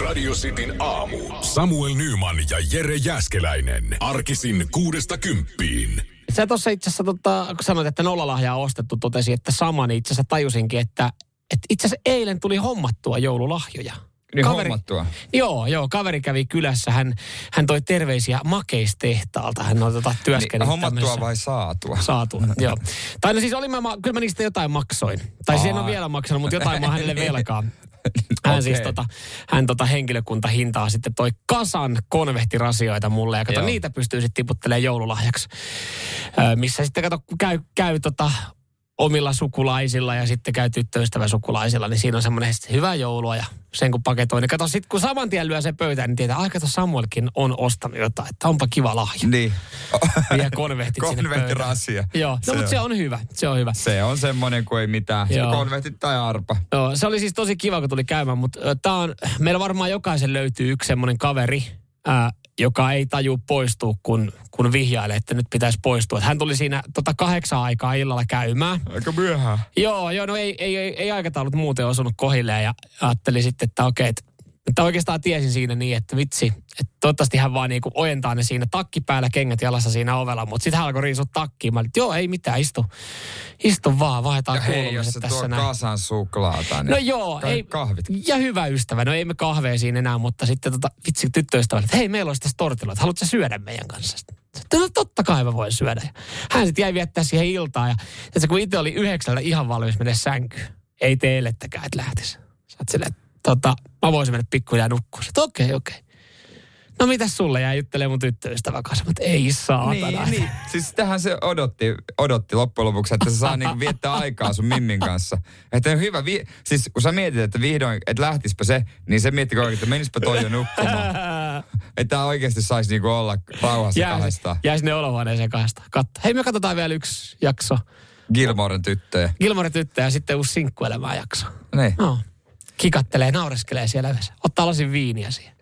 Radio Cityn aamu. Samuel Nyman ja Jere Jäskeläinen. Arkisin kuudesta kymppiin. Sä tuossa itse asiassa, tota, kun sanoit, että nollalahjaa on ostettu, totesi, että sama, niin itse asiassa tajusinkin, että, että itse asiassa eilen tuli hommattua joululahjoja. Niin hommattua. Joo, joo, kaveri kävi kylässä, hän, hän toi terveisiä makeistehtaalta, hän on tota, työskennellyt Niin, hommattua tämmöisessä- vai saatua? Saatua, joo. Tai no siis oli mä, kyllä mä niistä jotain maksoin. Tai siihen on Aa. vielä maksanut, mutta jotain mä hänelle Niin. velkaa. Hän Okei. siis tota, hän tota henkilökunta hintaa sitten toi kasan konvehtirasioita mulle ja kato Joo. niitä pystyy sitten tiputtelemaan joululahjaksi. Ö, missä sitten kato käy, käy tota omilla sukulaisilla ja sitten käy tyttöystävän sukulaisilla, niin siinä on semmoinen hyvää joulua ja sen kun paketoi. Niin kato sitten kun saman tien lyö se pöytään, niin tietää, aika Samuelkin on ostanut jotain, että onpa kiva lahja. Niin. Vie konvehtit. Konvehtirasia. Joo, no, Se mutta on- se on hyvä, se on hyvä. Se on semmoinen kuin ei mitään. Joo. konvehtit tai arpa. Joo, se oli siis tosi kiva, kun tuli käymään, mutta tää on, meillä varmaan jokaisen löytyy yksi semmoinen kaveri, ää, joka ei taju poistua, kun, kun vihjailee, että nyt pitäisi poistua. Hän tuli siinä tota kahdeksan aikaa illalla käymään. Aika myöhään. Joo, joo, no ei, ei, ei, ei aikataulut muuten osunut kohilleen ja ajattelin sitten, että okei, että, että oikeastaan tiesin siinä niin, että vitsi, että toivottavasti hän vaan niinku ojentaa ne siinä takki päällä, kengät jalassa siinä ovella, mutta sitten hän alkoi riisua takkiin. Mä olin, joo, ei mitään, istu, istu vaan, vaihdetaan Ja hei, jos se tässä tuo näin. kasan suklaata, niin No joo, ei, kahvit. ja hyvä ystävä. No ei me kahvea siinä enää, mutta sitten tota, vitsi tyttöystävälle, että hei, meillä olisi tässä tortilla, että haluatko sä syödä meidän kanssa? Sitten, no totta kai mä voin syödä. Hän sitten jäi viettää siihen iltaan ja että kun itse oli yhdeksältä ihan valmis mennä sänkyyn, ei teillettäkään, että lähtisi. Sä oot silleen, tota, mä voisin mennä pikkuhiljaa nukkuun. Sitten okei, okei. No mitäs sulle jäi juttelee mun tyttöystävän kanssa? Mutta ei saatana. Niin, niin. Siis sitähän se odotti, odotti loppujen lopuksi, että se saa niinku viettää aikaa sun Mimmin kanssa. Että on hyvä, vi- siis kun sä mietit, että vihdoin, että lähtispä se, niin se miettikö oikein, että menispä toi jo nukkumaan. että oikeasti saisi niinku olla rauhassa Jää, kahdestaan. jää sinne olohuoneeseen kahdesta. Katso. Hei, me katsotaan vielä yksi jakso. Gilmoren tyttöjä. Gilmore tyttö ja sitten uusi sinkkuelämää jakso. Niin. No. Kikattelee, naureskelee siellä yhdessä. Ottaa lasin viiniä siihen.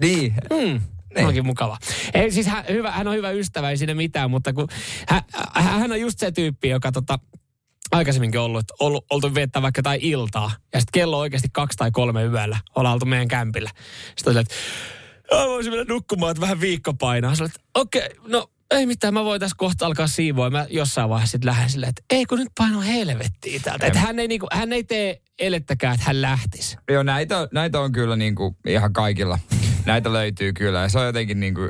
Niin. Mm. Niin. Onkin mukava. Ei, siis hän, hyvä, hän on hyvä ystävä, ei siinä mitään, mutta kun hän, hän on just se tyyppi, joka tota, aikaisemminkin ollut, että ollut, oltu viettää vaikka jotain iltaa, ja sitten kello on oikeasti kaksi tai kolme yöllä, ollaan oltu meidän kämpillä. Sitten on että "Joo, voisin mennä nukkumaan, että vähän viikko painaa. Että okei, no ei mitään, mä voin tässä kohta alkaa siivoa. Mä jossain vaiheessa sitten lähden silleen, että ei kun nyt paino helvettiin täältä. Että hän ei, niinku, hän ei tee elettäkään, että hän lähtisi. Joo, näitä, näitä on kyllä niinku ihan kaikilla. Näitä löytyy kyllä. Ja se on jotenkin niinku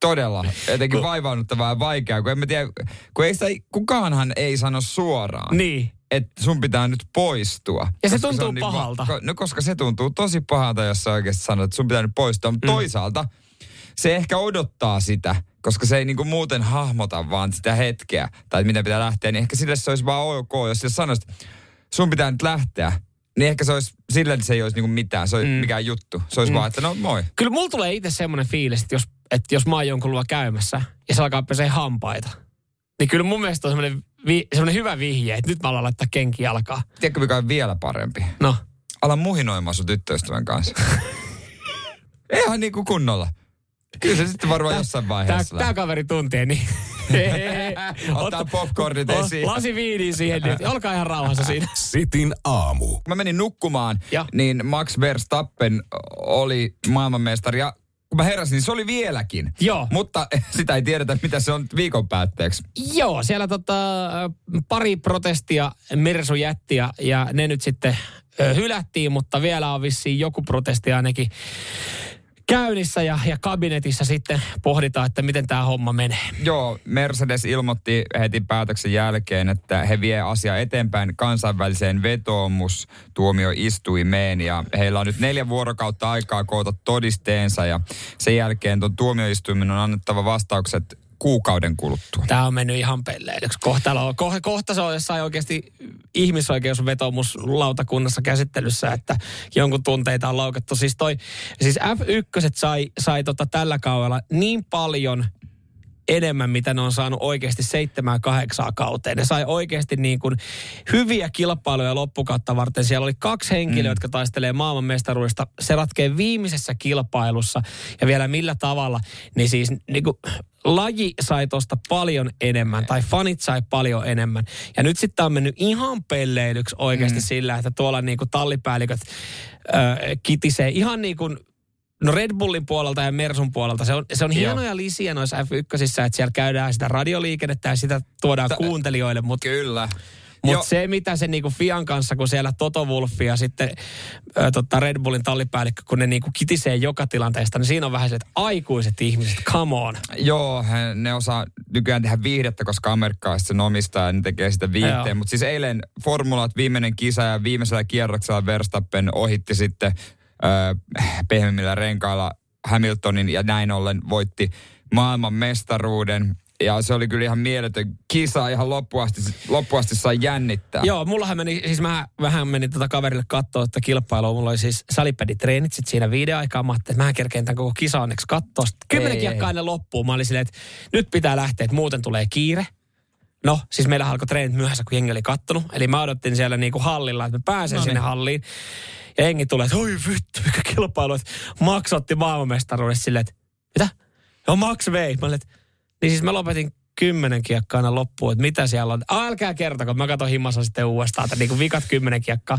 todella jotenkin vaivaannuttavaa ja vaikeaa, kun en mä tiedä, kun ei sitä, kukaanhan ei sano suoraan. Niin. että sun pitää nyt poistua. Ja se tuntuu on niin pahalta. ko- no koska se tuntuu tosi pahalta, jos sä oikeasti sanot, että sun pitää nyt poistua. Mutta mm. toisaalta se ehkä odottaa sitä, koska se ei niinku muuten hahmota vaan sitä hetkeä, tai miten pitää lähteä, niin ehkä sille se olisi vaan ok, jos sille sanoisit, että sun pitää nyt lähteä, niin ehkä se olisi, sille se ei olisi niinku mitään, se olisi mm. mikään juttu. Se olisi mm. vaan, että no moi. Kyllä mulla tulee itse semmoinen fiilis, että jos, että jos mä oon jonkun luo käymässä ja se alkaa pesee hampaita, niin kyllä mun mielestä on semmoinen, vi, semmoinen hyvä vihje, että nyt mä alan laittaa kenki jalkaa. Tiedätkö mikä on vielä parempi? No, Ala muhinoimaan sun tyttöystävän kanssa. Ihan niin kuin kunnolla. Kyllä se sitten varmaan jossain tää, vaiheessa. tää kaveri tuntee, niin... Ottaa popcornit esiin. Lasi viiniä siihen, niin olkaa ihan rauhassa siinä. Sitin aamu. Kun mä menin nukkumaan, Ja. niin Max Verstappen oli maailmanmestari. Ja kun mä heräsin, niin se oli vieläkin. Joo. Mutta sitä ei tiedetä, mitä se on viikon päätteeksi. Joo, siellä tota, pari protestia Mersu jätti ja, ja ne nyt sitten ö, hylättiin, mutta vielä on vissiin joku protesti ainakin käynnissä ja, ja kabinetissa sitten pohditaan, että miten tämä homma menee. Joo, Mercedes ilmoitti heti päätöksen jälkeen, että he vie asiaa eteenpäin kansainväliseen vetoomustuomioistuimeen ja heillä on nyt neljä vuorokautta aikaa koota todisteensa ja sen jälkeen tuon tuomioistuimen on annettava vastaukset kuukauden kuluttua. Tämä on mennyt ihan pelleilyksi. Kohtalo, ko, kohta se on jossain oikeasti ihmisoikeusvetomuslautakunnassa käsittelyssä, että jonkun tunteita on loukattu. Siis, toi, siis F1 sai, sai tota tällä kaudella niin paljon enemmän, mitä ne on saanut oikeasti seitsemään kahdeksaa kauteen. Ne sai oikeasti niin kuin hyviä kilpailuja loppukautta varten. Siellä oli kaksi henkilöä, mm. jotka taistelee maailmanmestaruudesta. Se ratkee viimeisessä kilpailussa ja vielä millä tavalla. Niin siis niin kuin, laji sai tuosta paljon enemmän tai fanit sai paljon enemmän. Ja nyt sitten on mennyt ihan pelleilyksi oikeasti mm. sillä, että tuolla niin kuin tallipäälliköt ö, kitisee ihan niin kuin No Red Bullin puolelta ja Mersun puolelta. Se on, se on hienoja lisiä noissa F1, että siellä käydään sitä radioliikennettä ja sitä tuodaan Ta- kuuntelijoille. Mutta Kyllä. mutta se, mitä se niinku Fian kanssa, kun siellä Toto Wolff ja sitten ä, tota Red Bullin tallipäällikkö, kun ne niinku kitisee joka tilanteesta, niin siinä on vähän se, että aikuiset ihmiset, come on. Joo, he, ne osaa nykyään tehdä viihdettä, koska amerikkalaiset sen omistaa ja ne tekee sitä viihteen. Mutta siis eilen formulat viimeinen kisa ja viimeisellä kierroksella Verstappen ohitti sitten ö, pehmemmillä renkailla Hamiltonin ja näin ollen voitti maailman mestaruuden. Ja se oli kyllä ihan mieletön kisa, ihan loppuasti, loppuasti sai jännittää. Joo, mullahan meni, siis mä vähän menin tota kaverille katsoa että kilpailua. Mulla oli siis salipäditreenit sit siinä viiden aikaa. Mä ajattelin, että mä kerkeen tämän koko kisa onneksi katsoa. Sitten kymmenen kiekkaa ennen loppuun. Mä olin silleen, että nyt pitää lähteä, että muuten tulee kiire. No, siis meillä alkoi treenit myöhässä, kun jengi oli kattonut. Eli mä odottin siellä niinku hallilla, että mä pääsen no niin. sinne halliin. Ja jengi tulee, että oi vittu, mikä kilpailu. Että Max otti maailmanmestaruudessa silleen, että mitä? No Max vei. Mä olin, että niin siis mä lopetin kymmenen kiekkaa aina loppuun, että mitä siellä on. Ah, älkää kertoko, mä katson himmassa sitten uudestaan, että niinku vikat kymmenen kiekkaa.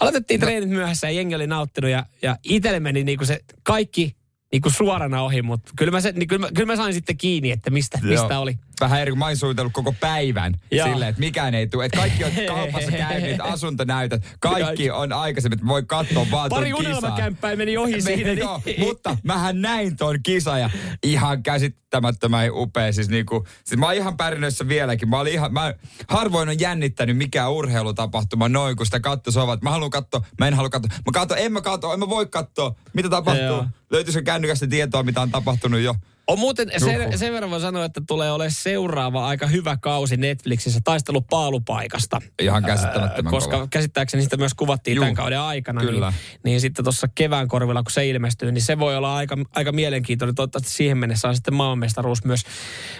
Aloitettiin no. treenit myöhässä ja jengi oli nauttinut ja, ja itselle meni niinku se kaikki niinku suorana ohi, mutta kyllä mä, se, niin kyllä, mä, kyllä mä sain sitten kiinni, että mistä, mistä oli. Vähän eri, mä oon koko päivän Joo. silleen, että mikään ei tule. Että kaikki on kaupassa käynyt, asuntonäytöt, kaikki on aikaisemmin, että voi katsoa vaan Pari unelmakämppää meni ohi siinä. Niin. Joo, mutta mähän näin ton kisa ja ihan käsittämättömän upea. Siis, niinku, siis mä oon ihan pärinöissä vieläkin. Mä, olin ihan, mä harvoin on jännittänyt mikä urheilutapahtuma noin, kun sitä katto sovat. Mä haluan katsoa, mä en halua katsoa. Mä katso, en mä katso, en mä voi katsoa, mitä tapahtuu. Löytyisikö kännykästä tietoa, mitä on tapahtunut jo? On muuten, sen, sen verran voi sanoa, että tulee ole seuraava aika hyvä kausi Netflixissä taistelu paalupaikasta. Ihan käsittämättömän Koska kova. käsittääkseni sitä myös kuvattiin Juh, tämän kauden aikana. Niin- kyllä. Niin, niin sitten tuossa kevään korvilla, kun se ilmestyy, niin se voi olla aika, aika mielenkiintoinen. Toivottavasti siihen mennessä on sitten maailmanmestaruus myös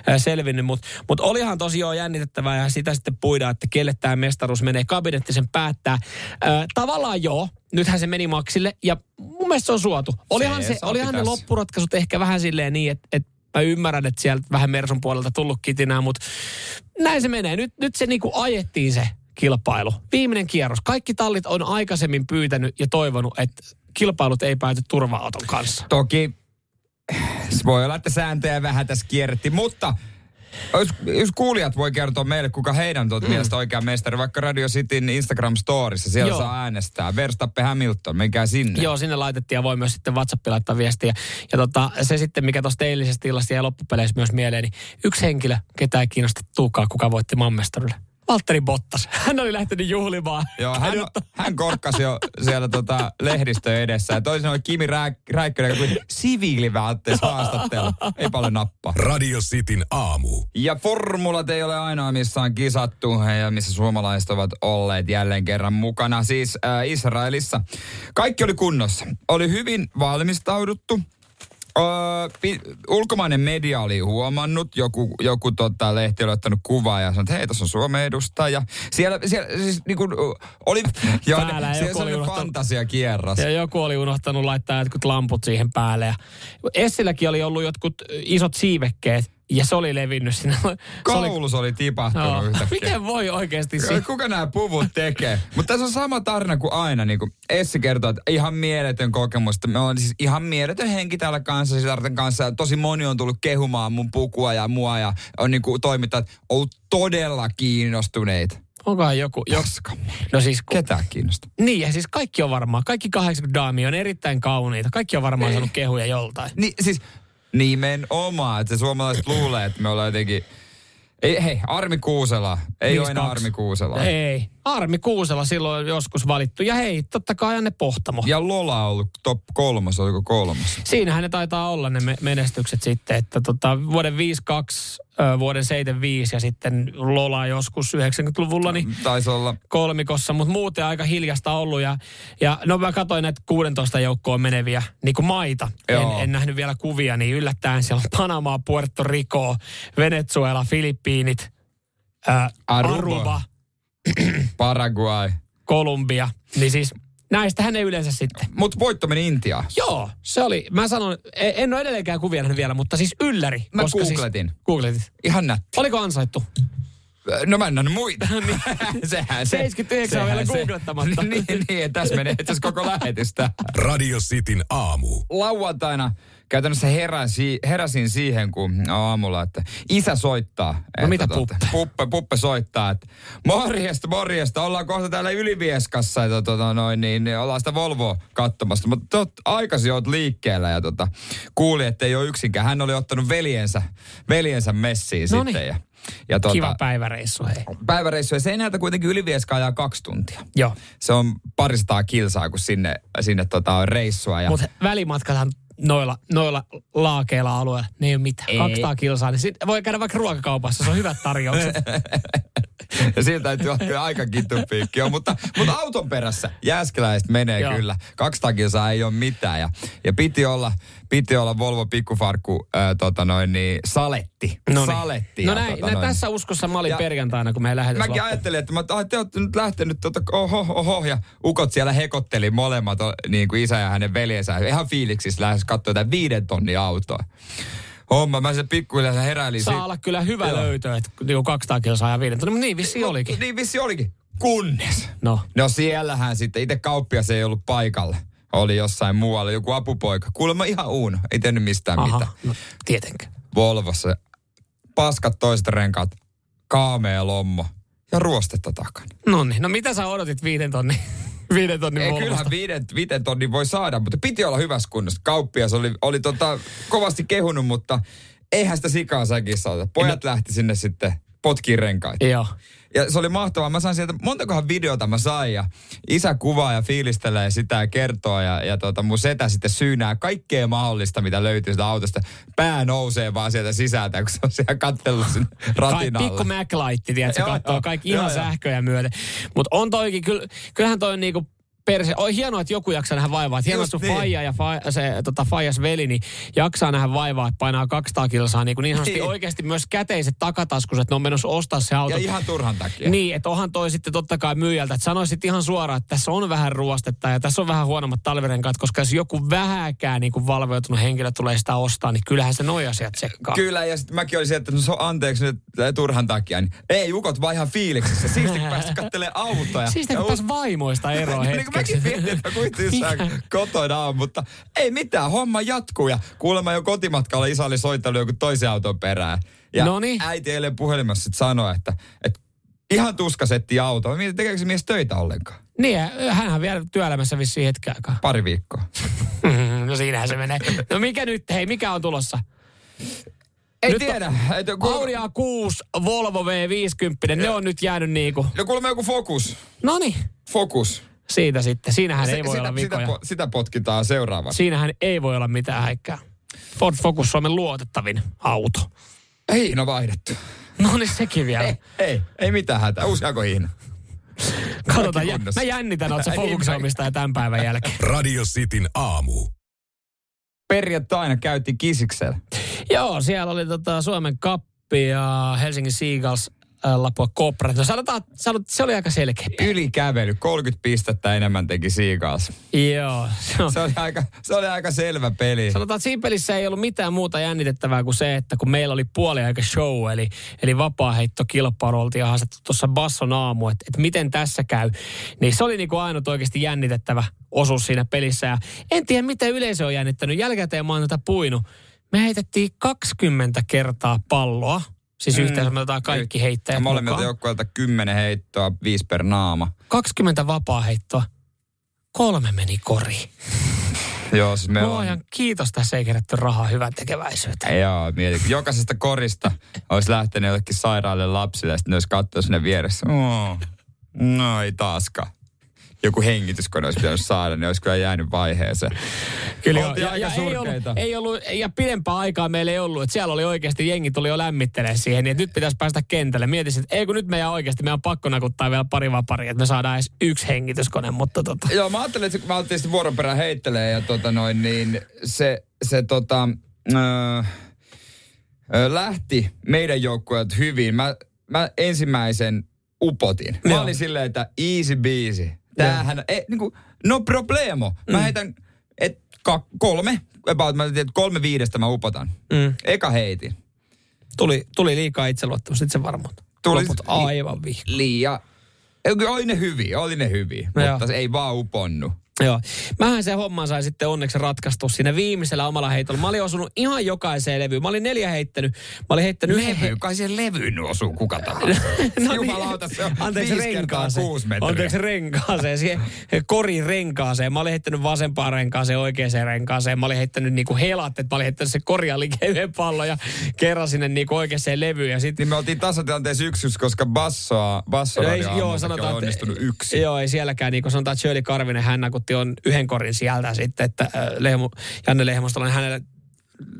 äh, selvinnyt. Mutta mut olihan tosiaan jännitettävää ja sitä sitten puidaan, että kelle tämä mestaruus menee. Kabinetti sen päättää. Äh, tavallaan joo, nythän se meni maksille ja mun mielestä se on suotu. Olihan, se, se olihan ne loppuratkaisut ehkä vähän silleen niin, että, että mä ymmärrän, että sieltä vähän Mersun puolelta tullut kitinää, mutta näin se menee. Nyt, nyt se niinku ajettiin se kilpailu. Viimeinen kierros. Kaikki tallit on aikaisemmin pyytänyt ja toivonut, että kilpailut ei pääty turva-auton kanssa. Toki voi olla, että sääntöjä vähän tässä kierrettiin, mutta jos, jos kuulijat voi kertoa meille, kuka heidän tuot mm. mielestä oikea mestari, vaikka Radio Cityn Instagram-storissa, siellä Joo. saa äänestää. Verstappen Hamilton, menkää sinne. Joo, sinne laitettiin ja voi myös sitten WhatsAppilla laittaa viestiä. Ja tota, se sitten, mikä tuosta eilisestä illasta ja loppupeleissä myös mieleen, niin yksi henkilö, ketä ei kiinnosta tuukaa, kuka voitti mammestarille. Valtteri Bottas. Hän oli lähtenyt juhlimaan. Joo, hän, hän korkkasi jo siellä tota lehdistö edessä. Ja toisin oli Kimi Räikkönen, joka tuli siviiliväätteessä haastattelu. Ei paljon nappaa. Radio Cityn aamu. Ja formulat ei ole ainoa, missä on kisattu ja missä suomalaiset ovat olleet jälleen kerran mukana. Siis äh, Israelissa. Kaikki oli kunnossa. Oli hyvin valmistauduttu. Öö, pi, ulkomainen media oli huomannut, joku, joku tota, lehti oli ottanut kuvaa ja sanoi, että hei, tässä on Suomen edustaja. Siellä, siellä siis niin kuin, oli, jo, päällä, siellä oli unohtanut, fantasia kierras. Ja joku oli unohtanut laittaa jotkut lamput siihen päälle. Ja Essilläkin oli ollut jotkut isot siivekkeet, ja se oli levinnyt sinne. Koulus oli, oli tipahtunut no, yhtäkkiä. Miten voi oikeasti si- Kuka nämä puvut tekee? Mutta tässä on sama tarina kuin aina. Niin kuin Essi kertoo, että ihan mieletön kokemus. Me on siis ihan mieletön henki täällä kanssa, sisarten kanssa. Tosi moni on tullut kehumaan mun pukua ja mua ja on niin kuin toimittajat ollut todella kiinnostuneita. Onkohan joku... Joska. No siis... Kun, Ketään kiinnostaa. Niin, ja siis kaikki on varmaan. Kaikki 80 daamia on erittäin kauniita. Kaikki on varmaan Ei. saanut kehuja joltain. Niin, siis Nimenomaan, että se suomalaiset luulee, että me ollaan jotenkin... Ei, hei, Armi Kuusela. Ei ole enää Armi Kuusela. Ei. Armi Kuusela silloin joskus valittu. Ja hei, totta kai Janne Pohtamo. Ja Lola on ollut top kolmas, oliko kolmas? Siinähän ne taitaa olla ne menestykset sitten, että tota, vuoden 52 vuoden 75 ja sitten Lola joskus 90-luvulla niin Taisi olla. kolmikossa, mutta muuten aika hiljasta ollut. Ja, ja no mä katsoin näitä 16 joukkoon meneviä niin kuin maita. En, en, nähnyt vielä kuvia, niin yllättäen siellä on Panamaa, Puerto Rico, Venezuela, Filippiinit, ää, Aruba, Aruba Paraguay, Kolumbia. Niin siis Näistähän ei yleensä sitten. Mutta voitto meni Intiaan. Joo, se oli, mä sanon, e- en ole edelleenkään kuvia nähnyt vielä, mutta siis ylläri. Mä siis googletin. Siis, googletit. Ihan nätti. Oliko ansaittu? No mä en muita. Niin. sehän, 79 on vielä googlettamatta. niin, niin, että tässä menee itse asiassa koko lähetystä. Radio Cityn aamu. Lauantaina käytännössä heräsi, heräsin siihen, kun aamulla, että isä soittaa. No mitä että, Puppe? Puppe? Puppe soittaa, että morjesta, morjesta, ollaan kohta täällä Ylivieskassa ja tota, noin, niin, niin ollaan sitä Volvoa katsomassa. Mutta tot, aikaisin oot liikkeellä ja tota, kuuli, että ei ole yksikään. Hän oli ottanut veljensä, veljensä messiin Noniin. sitten. Ja, ja tota, Kiva päiväreissu, hei. päiväreissu. Ja se ei näytä kuitenkin Ylivieska ajaa kaksi tuntia. Joo. Se on parisataa kilsaa, kun sinne, sinne tota, on reissua. Ja... Mutta välimatkathan noilla, noilla laakeilla alueilla, ne ei ole mitään. Ei. 200 kilsaa, niin sit voi käydä vaikka ruokakaupassa, se on hyvät tarjoukset. Ja siitä täytyy olla kyllä aika kitupiikki. on, mutta, mutta auton perässä Jääskeläiset menee Joo. kyllä. 200 kilsaa ei ole mitään. Ja, ja piti, olla, piti olla Volvo pikkufarkku ää, tota noin, niin, saletti. Noniin. Saletti. No näin, tota noin. tässä uskossa mä olin Ja- perjantaina, kun me lähdetään. Mäkin ajattelin, että mä, ai, te olette nyt lähtenyt, tota, oho, oho, ja ukot siellä hekotteli molemmat, niin kuin isä ja hänen veljensä. Ihan fiiliksissä lähes katsoi tätä viiden tonnin autoa. Homma, mä se pikkuhiljaa heräilin. Saa olla kyllä hyvä Joo. löytö, että niinku 200 kilsaa ja viiden. No niin vissi olikin. Niin vissi olikin. Kunnes. No. No siellähän sitten, itse kauppias ei ollut paikalla. Oli jossain muualla, joku apupoika. Kuulemma ihan uuno, ei tehnyt mistään Aha, mitään. no tietenkin. Volvossa paskat toiset renkaat, kaamea lommo ja ruostetta takana. No niin, no mitä sä odotit viiden tonnin, viiden tonnin Ei, kyllähän viiden, viiden tonnin voi saada, mutta piti olla hyvässä kunnossa. Kauppias oli, oli tota, kovasti kehunut, mutta eihän sitä sikaa säkissä ota. Pojat lähti sinne sitten potkiin renkaita. Joo. Ja se oli mahtavaa. Mä sain sieltä, montakohan videota mä sain ja isä kuvaa ja fiilistelee sitä ja kertoo ja, ja tota, mun setä sitten syynää kaikkea mahdollista, mitä löytyy sitä autosta. Pää nousee vaan sieltä sisältä, kun se on siellä kattellut Kai, ratin alle. pikku MacLight, tiedätkö, katsoo kaikki ihan joo. sähköjä myöten. Mutta on toikin, kyllä, kyllähän toi on niinku perse. On hienoa, että joku jaksaa nähdä vaivaa. Hienoa, että sun niin. faija ja fa, se tota, faijas veli niin jaksaa nähdä vaivaa, että painaa 200 kilsaa niin, kuin niin sanotusti Niin. oikeasti myös käteiset takataskus, että ne on menossa ostaa se auto. Ja ihan turhan takia. Niin, että onhan toi sitten totta kai myyjältä, että sanoisit ihan suoraan, että tässä on vähän ruostetta ja tässä on vähän huonommat talvirenkaat, koska jos joku vähäkään niin kuin valveutunut henkilö tulee sitä ostaa, niin kyllähän se noi asiat tsekkaa. Kyllä, ja sitten mäkin olin sieltä, että no se on anteeksi nyt turhan takia. Niin, ei, ukot vaan ihan fiiliksissä. Siisti päästä kattelee autoja. Siis Ja kun pääs vaimoista eroon niin hetkeksi. mäkin mietin, että kuitenkin kotona on, mutta ei mitään, homma jatkuu. Ja kuulemma jo kotimatkalla isä oli soittanut joku toisen auton perään. Ja Noniin. äiti eilen puhelimessa sitten sanoi, että, että ihan tuskasetti auto. Mä mietin, tekeekö se mies töitä ollenkaan? Niin, hänhän vielä työelämässä vissiin hetken aikaa. Pari viikkoa. No siinähän se menee. No mikä nyt, hei, mikä on tulossa? Ei Nyt tiedä. Että kuul- Audi A6, Volvo V50, ne on nyt jäänyt niinku. No kuulemma joku fokus. No niin, Fokus. Siitä sitten. Siinähän ei voi sitä, olla sitä, vikoja. po- sitä potkitaan seuraavaksi. Siinähän ei voi olla mitään häikkää. Ford Focus Suomen luotettavin auto. Ei, no vaihdettu. No niin sekin vielä. Ei, ei, ei mitään hätää. Uusi Hiina. Katsotaan, jä, mä jännitän, oot se Niin, Focuksen omistaja tämän päivän jälkeen. Radio Cityn aamu. Perjantaina käytiin Kisiksellä. Joo, siellä oli tota Suomen kappi ja Helsingin Seagulls Lapua Copra. No sanotaan, sanot, se oli aika selkeä. Ylikävely, 30 pistettä enemmän teki Seagulls. Joo. Se on, Se oli aika, se oli aika selvä peli. Sanotaan, että siinä pelissä ei ollut mitään muuta jännitettävää kuin se, että kun meillä oli puoli aika show, eli, eli vapaa-heittokilpailu, oltiin haastettu tuossa Basson aamu, että, että miten tässä käy. Niin se oli niin kuin ainut oikeasti jännitettävä osuus siinä pelissä. Ja en tiedä, mitä yleisö on jännittänyt. Jälkikäteen mä oon tätä puinut. Me heitettiin 20 kertaa palloa. Siis mm. yhteensä me otetaan kaikki heittäjät Molemmilta mukaan. joukkueilta 10 heittoa, 5 per naama. 20 vapaa-heittoa. Kolme meni koriin. Joo, siis me on... Kiitos, tässä ei kerätty rahaa hyvän tekeväisyyteen. Joo, mietin. kun Jokaisesta korista olisi lähtenyt jollekin sairaalle lapsille ja sitten ne olisi katsonut sinne vieressä. Oh, no ei taaskaan. Joku hengityskone olisi pitänyt saada, niin olisi kyllä jäänyt vaiheeseen. Kyllä. Oltiin ja, ja ei, ollut, ei ollut, ja pidempää aikaa meillä ei ollut, että siellä oli oikeasti jengi tuli jo lämmittelemään siihen, niin että nyt pitäisi päästä kentälle. Mietisin, että ei kun nyt meidän oikeasti, meidän on pakko nakuttaa vielä pari vaparia, että me saadaan edes yksi hengityskone, mutta tota. Joo, mä ajattelin, että mä sitten vuoron perään heittelee ja tota noin, niin se, se tota, öö, lähti meidän joukkueelta hyvin. Mä, mä ensimmäisen upotin. Mä Joo. olin silleen, että easy beasy. Tämähän, ei, niin kuin, no problemo. Mä Mm. heitän, et, ka, kolme, about, mä tiedän, että kolme viidestä mä upotan. Mm. Eka heitin. Tuli, tuli liikaa itseluottamusta, itse varmuutta. Tuli- loput aivan vihko. liian... Oli ne hyviä, oli ne hyviä, No mutta joo. se ei vaan uponnu. Joo. Mähän se homma sai sitten onneksi ratkaistu siinä viimeisellä omalla heitolla. Mä olin osunut ihan jokaiseen levyyn. Mä olin neljä heittänyt. Mä olin heittänyt yhden... Levy, kai siihen levyyn osuu kuka tahansa. Jumalauta, se on No niin. Anteeksi viisi renkaaseen. kuusi metriä. Anteeksi renkaaseen. Siihen korin renkaaseen. Mä olin heittänyt vasempaan renkaaseen, oikeaan renkaaseen. Mä olin heittänyt niinku helat, että mä olin heittänyt se koria liikkeelle pallo ja kerran sinne niinku oikeaan levyyn. Ja sit, Niin me oltiin tasatilanteessa yksi, koska bassoa, bassoa ei, joo, sanotaan, on onnistunut yksi. Joo, ei sielläkään. Niin kuin sanotaan, että Shirley Karvinen, hän nakutti on yhden korin sieltä sitten, että äh, Lehmu, Janne Lehmostolla, niin hänelle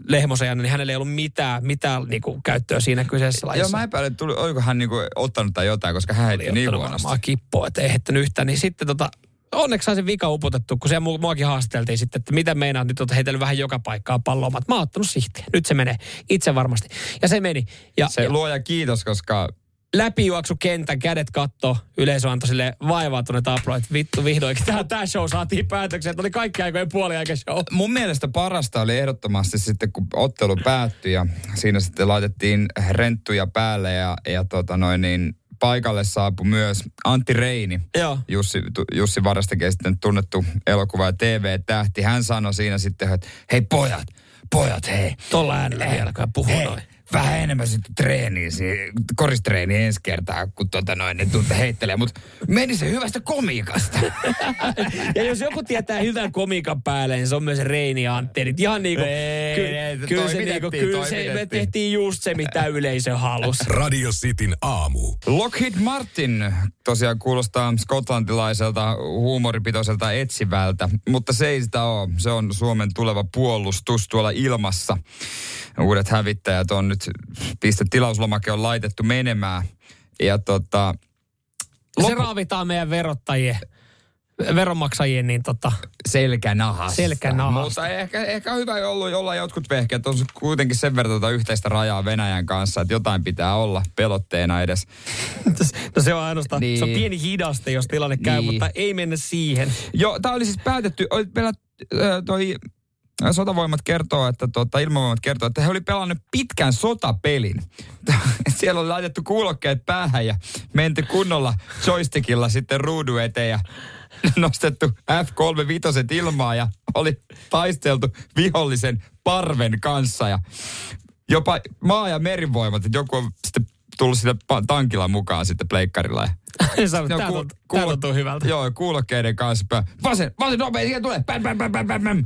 Lehmosen Janne, niin hänellä ei ollut mitään, mitään niin kuin, käyttöä siinä kyseisessä lajissa. Joo, mä epäilen, että tuli, oliko hän niinku ottanut tai jotain, koska hän heitti oli niin huonosti. varmaan kippoa, että ei heittänyt yhtään. Niin sitten tota, onneksi sai sen vika upotettu, kun se mua- muakin haasteltiin sitten, että mitä meinaat nyt, että heitellyt vähän joka paikkaa palloa. Mä oon, Mä oon ottanut sihtiä. Nyt se menee. Itse varmasti. Ja se meni. Ja, Se ja luoja kiitos, koska läpijuoksu kentän, kädet katto, yleisö antoi sille vaivautuneet aplodit. Vittu vihdoinkin tämä, tämä show saatiin päätökseen, että oli kaikki aikojen puoliaika show. mun mielestä parasta oli ehdottomasti sitten, kun ottelu päättyi ja siinä sitten laitettiin renttuja päälle ja, ja tota noin niin, paikalle saapui myös Antti Reini. Joo. Jussi, Jussi Varastakin sitten tunnettu elokuva- ja TV-tähti. Hän sanoi siinä sitten, että hei pojat, pojat hei. Tuolla äänellä vielä, kun hän puhuu hei, noin. Vähän enemmän sitten treeniä, koristreeniä ensi kertaa, kun tota noin, ne tuutte heittelee. Mutta meni se hyvästä komiikasta. Ja jos joku tietää hyvän komiikan päälle, niin se on myös Reini ja Antti. Eli Ihan niin kuin, Ei, ky, ei, kyllä se, niin kuin, toimitettiin, kyllä se, me tehtiin just se, mitä yleisö halusi. Radio Cityn aamu. Lockheed Martin tosiaan kuulostaa skotlantilaiselta huumoripitoiselta etsivältä, mutta se ei sitä ole. Se on Suomen tuleva puolustus tuolla ilmassa. Uudet hävittäjät on nyt, piste tilauslomake on laitettu menemään. Ja tota, Se Lopu- raavitaan meidän verottajien, veronmaksajien, niin tota, selkänahasta. Selkänahasta. Mutta ehkä, ehkä on hyvä ollut olla jotkut vehkeet. On kuitenkin sen verran tuota yhteistä rajaa Venäjän kanssa, että jotain pitää olla pelotteena edes. no se on ainoastaan, Niin. se on pieni hidaste, jos tilanne käy, Niin. mutta ei mennä siihen. Joo, tämä oli siis päätetty, oli äh, toi sotavoimat kertoo, että tota, ilmavoimat kertoo, että he oli pelannut pitkän sotapelin. Siellä oli laitettu kuulokkeet päähän ja menty kunnolla joystickilla sitten ruudun eteen ja nostettu F-35 ilmaa ja oli taisteltu vihollisen parven kanssa ja jopa maa- ja merivoimat, että joku on sitten tullut pa- tankilla mukaan sitten pleikkarilla ja Sano, Joo, tää, ku- tuntuu, kuulo- tää tuntuu hyvältä. Joo, kuulokkeiden kanssa. Vasen, vasen, nopea, siihen tulee. Bäm, bäm, bäm, bäm, bäm,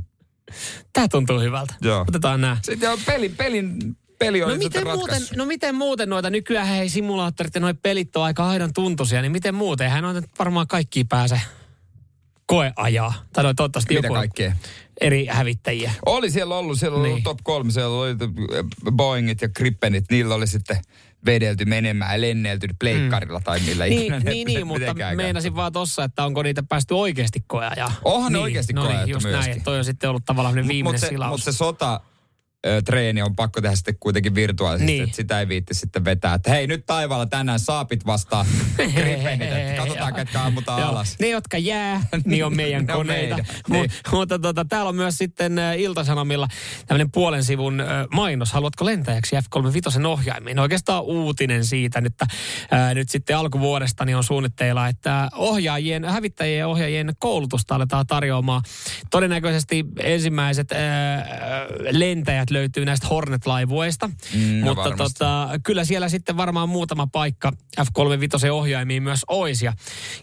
bäm. Tää tuntuu hyvältä. Joo. Otetaan nää. Sitten on peli, pelin, peli oli No sitten miten, muuten, no miten muuten noita, nykyään hei simulaattorit ja noi pelit on aika aidan tuntuisia, niin miten muuten? Hän on nyt varmaan kaikki pääse koeajaa. Tai no, toivottavasti Mitä joku kaikkea? eri hävittäjiä. Oli siellä ollut, siellä oli Niin. ollut top kolme, siellä oli Boeingit ja Grippenit, niillä oli sitten vedelty menemään ja lennelty pleikkarilla tai millä ikinä Niin, ne niin, niin mutta meinasin vaan tossa, että onko niitä päästy oikeasti koeajaa. Onhan ne niin, oikeasti no niin, just näin, toi on sitten ollut tavallaan ne viimeinen Mutta se, silaus. mut se sota ö, treeni on pakko tehdä sitten kuitenkin virtuaalisesti, Niin. että sitä ei viitti sitten vetää. Että hei, nyt taivaalla tänään saapit vastaa Grippenit, että katsotaan ketkä ammutaan Joo. alas. Ne, jotka jää, niin on meidän Ne on koneita. meidän, niin. mutta tota, täällä on myös sitten Iltasanomilla tämmöinen puolen sivun mainos. Haluatko lentäjäksi F-35 ohjaimiin? Oikeastaan uutinen siitä, että nyt sitten alkuvuodesta niin on suunnitteilla, että ohjaajien, hävittäjien ja ohjaajien koulutusta aletaan tarjoamaan. Todennäköisesti ensimmäiset äh, lentäjät löytyy näistä Hornet-laivueista, Mm, no mutta tota, kyllä siellä sitten varmaan muutama paikka F-35 ohjaimiin myös ois. Ja,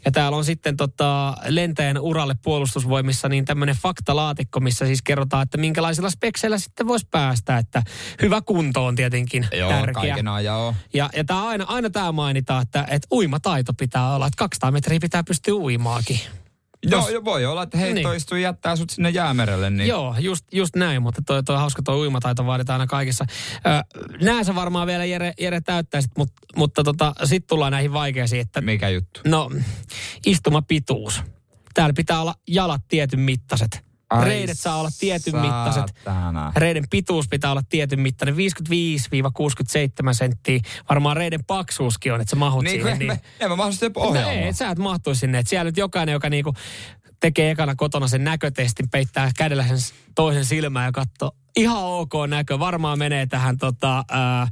ja täällä on sitten tota, lentäjän uralle puolustusvoimissa niin tämmöinen faktalaatikko, missä siis kerrotaan, että minkälaisilla spekseillä sitten voisi päästä. Että hyvä kunto on tietenkin Joo, tärkeä. joo. Ja, ja tää aina, aina tämä mainitaan, että, että uimataito pitää olla, että 200 metriä pitää pystyä uimaakin. Joo, jo voi olla, että heitto Niin. jättää sut sinne jäämerelle. Niin. Joo, just, just näin, mutta toi, toi hauska toi uimataito vaaditaan aina kaikissa. Nää sä varmaan vielä Jere, Jere täyttäisit, mutta, mutta tota, sitten tullaan näihin vaikeisiin, että Mikä juttu? no, istumapituus. Täällä pitää olla jalat tietyn mittaiset. Ai Reidet saa olla tietyn mittaiset. Reiden pituus pitää olla tietyn mittainen, 55-67 senttiä. Varmaan reiden paksuuskin on, että sä mahut Niin, siihen. en, Niin. mä, en mä mahdollisesti No ohjaamaan. ei, et sä et mahtuisi sinne. Et siellä nyt jokainen, joka niinku tekee ekana kotona sen näkötestin, peittää kädellä sen toisen silmään ja katsoo, ihan ok näkö, varmaan menee tähän tota, ää,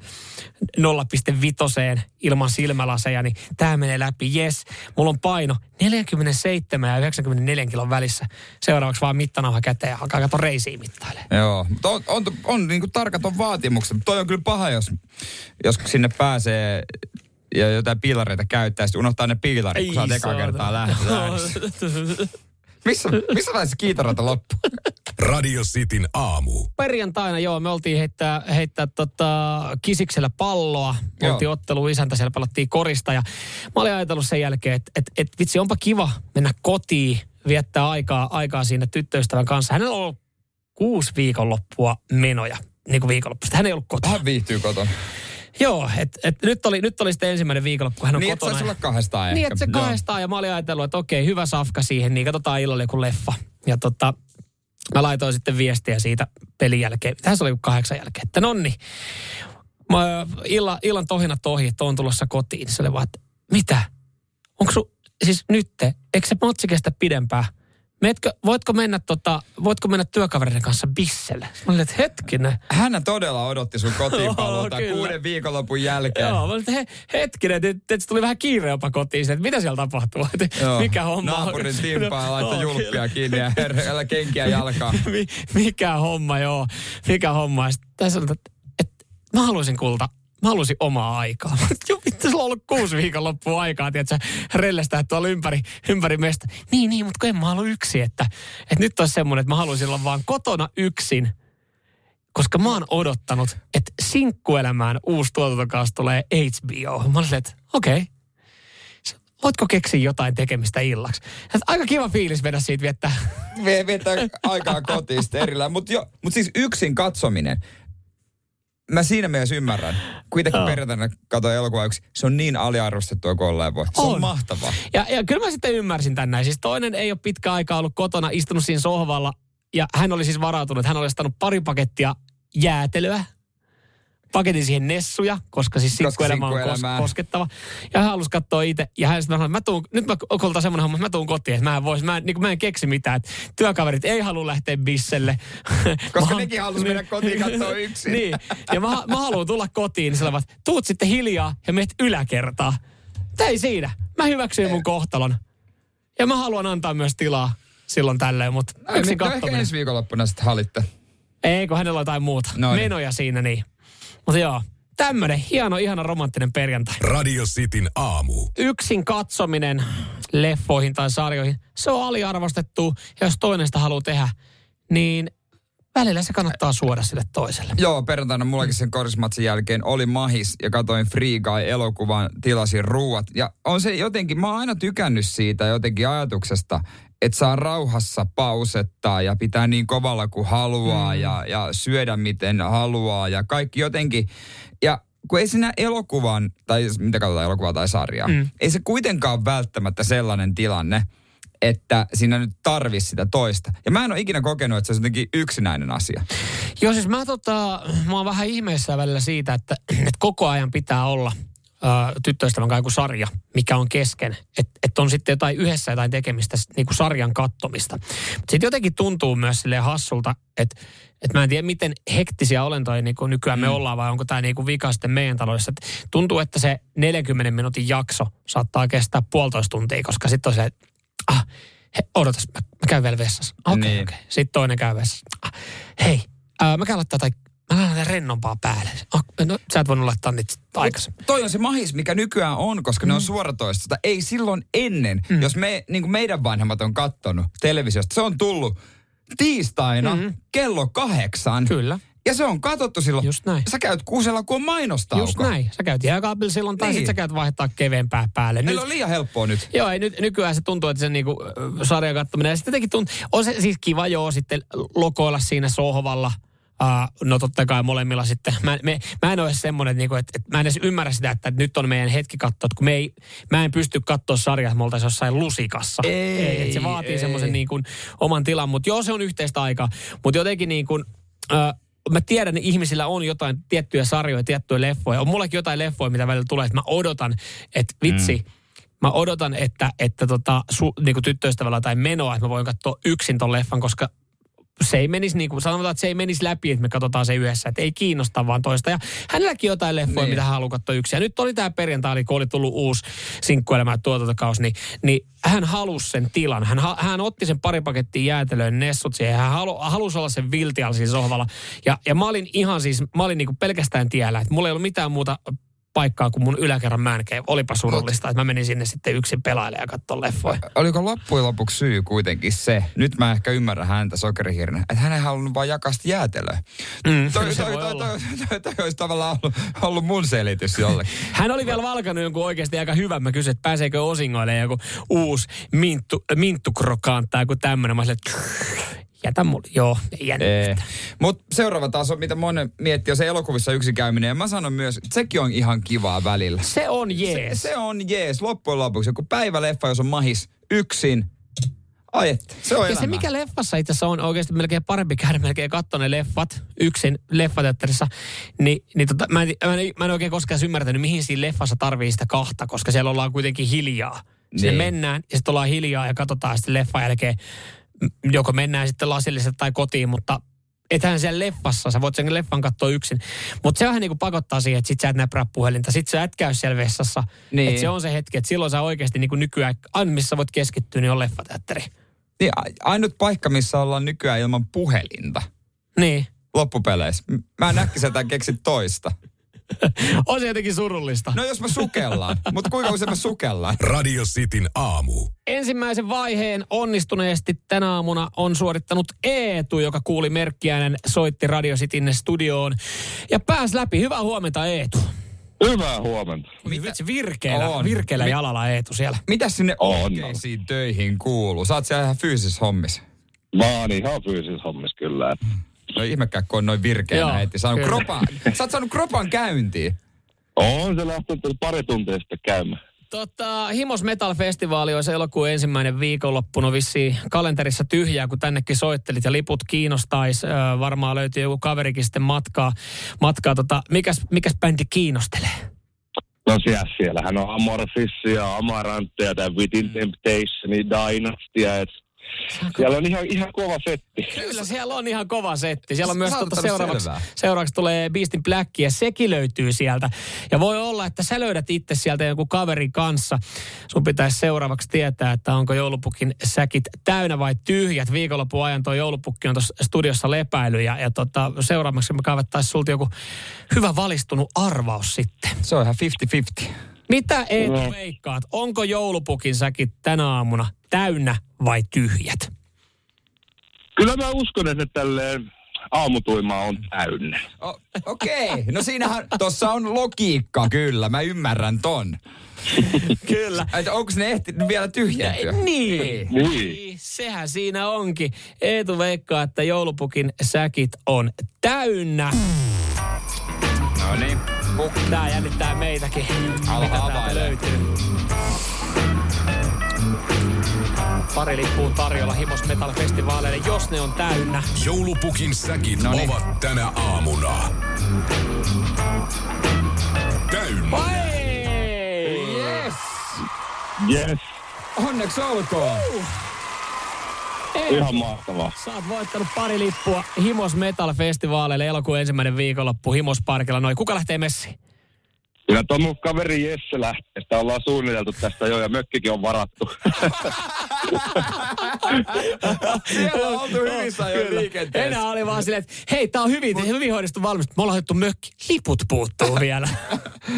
0,5 ilman silmälaseja, niin tämä menee läpi, yes. Mulla on paino 47 ja 94 kilon välissä. Seuraavaksi vaan mittanauha käteen ja alkaa katsoa reisiä mittailemaan. Joo, mutta on, on, on, on niin kuin tarkat on vaatimukset. Toi on kyllä paha, jos, jos sinne pääsee ja jotain piilareita käyttää, sitten unohtaa ne piilarit, kun sä oot eka saatana. kertaa lähdössä. missä, missä vaiheessa kiitorata loppu? Radio Cityn aamu. perjantaina, joo, me oltiin heittää, heittää tota, kisiksellä palloa. Me Joo. oltiin ottelu isäntä, siellä pelattiin korista. Ja mä olin ajatellut sen jälkeen, että et, et, vitsi, onpa kiva mennä kotiin, viettää aikaa, aikaa siinä tyttöystävän kanssa. Hänellä on ollut kuusi viikonloppua menoja, niin kuin viikonloppuista. Hän ei ollut kotona. Hän viihtyy kotona. Joo, että et nyt, oli, nyt oli sitten ensimmäinen viikonloppu, kun hän on Niin, kotona. olla kahdestaan. Niin, että se kahdestaan ja mä olin ajatellut, että okei, hyvä safka siihen, niin katsotaan illalla joku leffa. Ja tota, mä laitoin sitten viestiä siitä pelin jälkeen. Tähän se oli kahdeksan jälkeen, että nonni. Mä, illa, illan tohina tohi, että on tulossa kotiin. Se oli vaan, että mitä? Onko su, siis nytte, eikö se matsi kestä pidempään? Meetkö, voitko mennä, tota, voitko mennä työkavereiden kanssa bisselle? Mä olin, että hetkinen. Hän todella odotti sun kotiin paluuta Joo, kyllä. kuuden viikonlopun jälkeen. Joo, mä olin, että he, hetkinen, että, tuli vähän kiire jopa kotiin, että mitä siellä tapahtuu, Joo. mikä homma. Naapurin timpaa laittoi Joo, julppia kiinni ja älä kenkiä jalkaa. Mi, mikä homma, joo. Mikä homma. Ja sit Tässä on, että, että mä haluaisin kulta, mä haluaisin omaa aikaa. Joo, vittu, sulla on ollut kuusi viikon loppua aikaa, tiedätkö, rellestää tuolla ympäri, ympäri mestä. Niin, niin, mutta kun en mä halua yksi, että, että nyt olisi semmoinen, että mä haluaisin olla vaan kotona yksin, koska mä oon odottanut, että sinkkuelämään uusi tuotantokausi tulee HBO. Mä olin, että okei, okay. voitko keksiä jotain tekemistä illaksi? Aika kiva fiilis mennä siitä viettää. Vie- Viettää aikaa kotiin erillään. Mutta mut siis yksin katsominen. Mä siinä mielessä ymmärrän. Kuitenkin Joo. perjantaina katsoin elokuvaa yksi. Se on niin aliarvostettua kuin olleen voi. Se on, On. mahtavaa. Ja, ja kyllä mä sitten ymmärsin tän näin. Siis toinen ei ole pitkä aikaa ollut kotona, istunut siinä sohvalla. Ja hän oli siis varautunut, hän oli ostanut pari pakettia jäätelöä. Paketin siihen nessuja, koska siis sinkkuelämä on kos- koskettava. Ja hän halusi katsoa itse. Ja hän sanoi, että mä tuun, nyt mä okolta semmoinen homma, että mä tuun kotiin. Että mä en, vois, mä, en, niin mä en keksi mitään. Että työkaverit ei halua lähteä bisselle. Koska Mä- nekin halusi mennä kotiin katsoa yksin. niin. Ja mä, mä haluan tulla kotiin, niin sanoivat, tuut sitten hiljaa ja meet yläkertaa. Tää ei siinä. Mä hyväksyin mun kohtalon. Ja mä haluan antaa myös tilaa silloin tällöin, mutta No, yksin no, ehkä ensi viikonloppuna sitten halitte. Ei, kun hänellä on jotain muuta. No niin. Menoja siinä niin. Mutta joo, tämmönen hieno, ihana romanttinen perjantai. Radio Cityn aamu. Yksin katsominen leffoihin tai sarjoihin, se on aliarvostettu. Ja jos toinen sitä haluaa tehdä, niin välillä se kannattaa suoda sille toiselle. Joo, perjantaina mullakin sen korismatsin jälkeen oli mahis ja katoin Free Guy-elokuvan, tilasin ruuat. Ja on se jotenkin, mä oon aina tykännyt siitä jotenkin ajatuksesta, että saa rauhassa pausettaa ja pitää niin kovalla kuin haluaa mm. ja, ja syödä miten haluaa ja kaikki jotenkin. Ja kun ei siinä elokuvan, tai mitä katsotaan elokuvaa tai sarjaa, mm. ei se kuitenkaan välttämättä sellainen tilanne, että siinä nyt tarvisi sitä toista. Ja mä en ole ikinä kokenut, että se on jotenkin yksinäinen asia. Joo, siis mä, tota, mä oon vähän ihmeessä välillä siitä, että, että koko ajan pitää olla ää, tyttöystävän kanssa joku sarja, mikä on kesken. Että et on sitten jotain yhdessä jotain tekemistä, niin kuin sarjan kattomista. Sitten jotenkin tuntuu myös silleen hassulta, että et mä en tiedä, miten hektisiä olentoja niin kuin nykyään me ollaan, vai onko tämä niin kuin vika sitten meidän taloudessa. Et tuntuu, että se 40 minuutin jakso saattaa kestää puolitoista tuntia, koska sitten on se, että ah, he, odotas, mä, mä käyn vielä vessassa. Okei, okay, Niin. okei. Okay. Sitten toinen käy vessassa. Ah, hei, ää, mä käyn laittaa tai mä laittaa rennompaa päälle. No, sä et voinut laittaa niitä aikaisemmin. Toi on se mahis, mikä nykyään on, koska mm. ne on suoratoistosta. Ei silloin ennen, mm. jos me, niin kuin meidän vanhemmat on kattonut televisiosta, se on tullut tiistaina mm. kello kahdeksan. Kyllä. Ja se on katsottu silloin. Just näin. Sä käyt kuusella, kun on mainostauko. Just näin. Sä käyt jääkaapilla silloin, tai Niin. sitten sä käyt vaihtaa keveämpää päälle. Meillä on liian helppoa nyt. Joo, ei, nyt, nykyään se tuntuu, että se niinku, sarjan katsominen, ja sitten jotenkin tuntuu, on se siis kiva joo sitten lokoilla siinä sohvalla, Uh, no totta kai molemmilla sitten. Mä, me, mä en ole semmoinen, että, niinku, että, että mä en edes ymmärrä sitä, että nyt on meidän hetki katsoa, että kun me ei, mä en pysty katsoa sarjaa, että me oltaisiin jossain lusikassa. Ei, että se vaatii ei. semmoisen niin kuin oman tilan, mutta joo, se on yhteistä aikaa. Mutta jotenkin niin kuin, uh, mä tiedän, että ihmisillä on jotain tiettyjä sarjoja, tiettyjä leffoja. On mullakin jotain leffoja, mitä välillä tulee, että mä odotan, että vitsi, mm mä odotan, että, että tota, su, niin kuin tyttöystävällä tai menoa, että mä voin katsoa yksin ton leffan, koska se ei menisi niin kuin, sanotaan, että se ei menisi läpi, että me katsotaan se yhdessä, että ei kiinnosta vaan toista. Ja hänelläkin jotain leffoja, niin. mitä hän haluaa katsoa yksin. Ja nyt oli tämä perjantai, kun oli tullut uusi sinkkuelämä tuotantokausi, niin, niin hän halusi sen tilan. Hän, hän otti sen pari pakettia jäätelöön, nessut siihen. Hän halu, halusi olla sen viltial siinä sohvalla. Ja, ja mä olin ihan siis, mä olin niin kuin pelkästään tiellä, että mulla ei ollut mitään muuta paikkaa kuin mun yläkerran mänkeä. Olipa surullista, että mä menin sinne sitten yksin pelailemaan ja katsoa leffoja. Oliko loppujen lopuksi syy kuitenkin se, nyt mä ehkä ymmärrän häntä sokerihirnä, että hän ei halunnut vaan jakaa sitä jäätelöä. Mm, toi, toi, toi, toi, toi, toi, toi, olisi tavallaan ollut, ollut mun selitys jollekin. hän oli vielä valkannut jonkun oikeasti aika hyvän. Mä kysyin, että pääseekö osingoille joku uusi minttu, minttukrokaan tai joku tämmöinen. Mä sanoin, jätä mulle. Joo, ei. Mutta seuraava taas on, mitä monen miettii, on se elokuvissa yksin käyminen. Ja mä sanon myös, että sekin on ihan kivaa välillä. Se on jees. Se, se on jees. Loppujen lopuksi joku päiväleffa, jos on mahis yksin, Ai et, se on Ja se mikä leffassa itse asiassa on oikeasti melkein parempi käydä melkein katsoa ne leffat yksin leffateatterissa, niin, niin tota, mä, en, mä, en, mä en oikein koskaan ymmärtänyt, mihin siinä leffassa tarvii sitä kahta, koska siellä ollaan kuitenkin hiljaa. Sinne niin. mennään ja sitten ollaan hiljaa ja katsotaan sitten leffan jälkeen joko mennään sitten lasillisesti tai kotiin, mutta ethän siellä leffassa, sä voit sen leffan katsoa yksin. Mutta se vähän niin kuin pakottaa siihen, että sit sä et näprää puhelinta, sit sä et käy siellä vessassa. Niin. Että se on se hetki, että silloin sä oikeasti niin kuin nykyään, aina missä voit keskittyä, niin on leffateatteri. Niin, ainut paikka, missä ollaan nykyään ilman puhelinta. Niin. Loppupeleissä. Mä en äkkiseltään keksi toista. on se jotenkin surullista. No jos me sukellaan, mutta kuinka usein me sukellaan? Radio Cityn aamu. Ensimmäisen vaiheen onnistuneesti tänä aamuna on suorittanut Eetu, joka kuuli merkkiäinen, soitti Radio Cityn studioon ja pääsi läpi. Hyvää huomenta Eetu. Hyvää huomenta. Mitä? Vitsi, virkeellä, on. virkeellä jalalla Eetu siellä. Mitä sinne oikeisiin töihin kuuluu? Saat siellä ihan fyysisessä hommissa. Mä oon ihan fyysisessä hommissa kyllä. No ihmekään, kun on noin virkeänä heti. Saanut kropan, sä oot saanut kropan käyntiin. On se lähtenyt pari tuntia sitten käymään. Tota, Himos Metal Festivaali olisi elokuun ensimmäinen viikonloppu. No vissiin kalenterissa tyhjää, kun tännekin soittelit ja liput kiinnostaisi. Öö, varmaan löytyy joku kaverikin sitten matkaa. matkaa tota, mikäs, mikäs bändi kiinnostelee? No siellä, siellähän on Amorphisia, Amarantteja, Within Temptation, Dynastia, et siellä on ihan, ihan kova setti. Kyllä, siellä on ihan kova setti. Siellä on myös tuota seuraavaksi, seuraavaksi tulee Beastin Black ja sekin löytyy sieltä. Ja voi olla, että sä löydät itse sieltä jonkun kaverin kanssa. Sun pitäisi seuraavaksi tietää, että onko joulupukin säkit täynnä vai tyhjät. Viikonlopun ajan tuo joulupukki on tuossa studiossa lepäily ja, ja tota, seuraavaksi me kaivettaisiin sulta joku hyvä valistunut arvaus sitten. Se on ihan 50-50. Mitä Eetu no. veikkaat? Onko joulupukin säkit tänä aamuna täynnä vai tyhjät? Kyllä mä uskon, että tälleen aamutuima on täynnä. Okei, okay. no siinähän, tossa on logiikka kyllä, mä ymmärrän ton. kyllä. Että onko ne ehtinyt vielä tyhjentyä? Niin. niin. niin. Sehän siinä onkin. Eetu veikkaa, että joulupukin säkit on täynnä. No niin. Tää jännittää meitäkin. Alhaa Mitä Pari lippua tarjolla Himos Metal Festivaaleille, jos ne on täynnä. Joulupukin säkin Noniin. ovat tänä aamuna. Täynnä. Vai! Yes! Yes. Onneksi olkoon. Uh. Ei, Ihan mahtavaa. Sä oot voittanut pari lippua Himos Metal Festivaaleille elokuun ensimmäinen viikonloppu Himos Parkilla. Noin, kuka lähtee messiin? Kyllä tuon mun kaveri Jesse lähtee. Sitä ollaan suunniteltu tästä jo ja mökkikin on varattu. Siellä on oltu hyvissä jo liikenteessä. Enää oli vaan silleen, että hei, tää on hyvin, hyvin hoidettu valmistus. Me ollaan hoidettu mökki. Liput puuttuu vielä.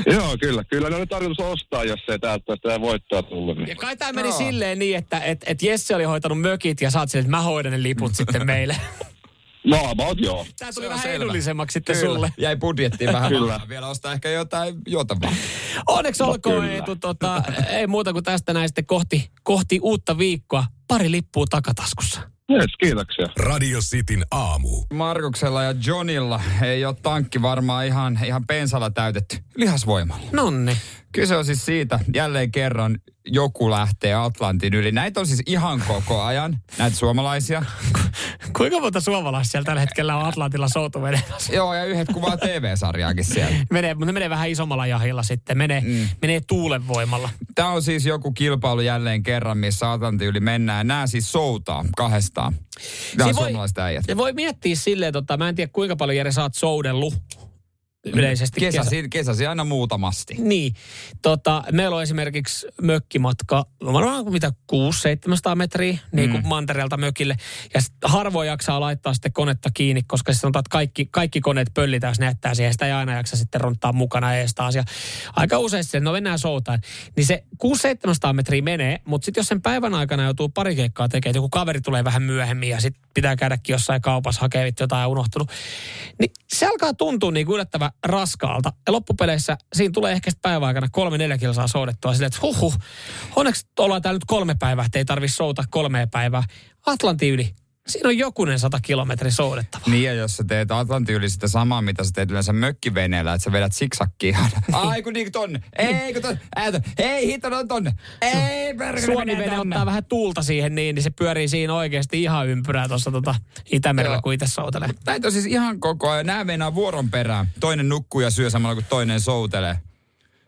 Joo, kyllä. Kyllä ne oli tarkoitus ostaa, jos ei täältä sitä voittoa tullut. Niin. Ja kai tämä meni no. silleen niin, että et, et Jesse oli hoitanut mökit ja saat silleen, että mä hoidan ne liput sitten meille. No about joo. Tämä tuli vähän selvä. edullisemmaksi sitten Kyllä. sulle. Jäi budjettiin vähän Kyllä. vielä ostaa ehkä jotain juotavaa. Onneksi no, olkoon Eetu, tota, ei muuta kuin tästä näin sitten kohti, kohti uutta viikkoa. Pari lippua takataskussa. Yes, kiitoksia. Radio Cityn aamu. Markuksella ja Johnilla ei ole tankki varmaan ihan, ihan pensalla täytetty lihasvoimalla. Nonni. Kyse on siis siitä, jälleen kerran joku lähtee Atlantin yli. Näitä on siis ihan koko ajan, näitä suomalaisia. Kuinka monta suomalaista siellä tällä hetkellä on Atlantilla soutuvedessä? Joo, ja yhdet kuvaa TV-sarjaakin siellä. Menee, mutta ne menee vähän isommalla jahilla sitten. Menee, mm. menee tuulen voimalla. Tämä on siis joku kilpailu jälleen kerran, missä Atlantin yli mennään. Nämä siis soutaa kahdestaan. Nämä on voi- suomalaiset äijät. Ja voi miettiä silleen, tota, mä en tiedä kuinka paljon Jere sä oot soudellut yleisesti. Kesäsi, kesäsi aina muutamasti. Niin. Tota, meillä on esimerkiksi mökkimatka, varmaan mitä 600-700 metriä niin kuin mm. mantereelta mökille. Ja harvoin jaksaa laittaa sitten konetta kiinni, koska se sanotaan, että kaikki, kaikki koneet pöllitään, jos ne jättää siihen. Sitä ei aina jaksa sitten runttaa mukana ees taas. Ja aika usein se, no mennään soutaan. Niin se 600-700 metriä menee, mutta sitten jos sen päivän aikana joutuu pari keikkaa tekemään, että joku kaveri tulee vähän myöhemmin ja sitten pitää käydäkin jossain kaupassa vittu jotain unohtunut. Niin se alkaa tuntua niin kuin yllättävän raskaalta. Ja loppupeleissä siinä tulee ehkä päivän aikana kolme neljä kilsaa soudettua silleen, että huhhuh, onneksi ollaan täällä nyt kolme päivää, että ei tarvitse souta kolmea päivää. Atlantin yli. Siinä on jokunen sata kilometri soudettava. Niin, ja jos sä teet Atlantin yli sitä samaa, mitä sä teet yleensä mökkiveneellä, että sä vedät siksakkiin. Ai kun niin tonne, ei kun tonne, ei, tonne. ei hitto on tonne, ei perkele menee tonne. ottaa vähän tuulta siihen niin, niin se pyörii siinä oikeasti ihan ympyrää tuossa tota Itämerellä, kun itse soutelee. Näitä on siis ihan koko ajan. Nämä meinaa vuoron perään. Toinen nukkuu ja syö samalla kuin toinen soutelee.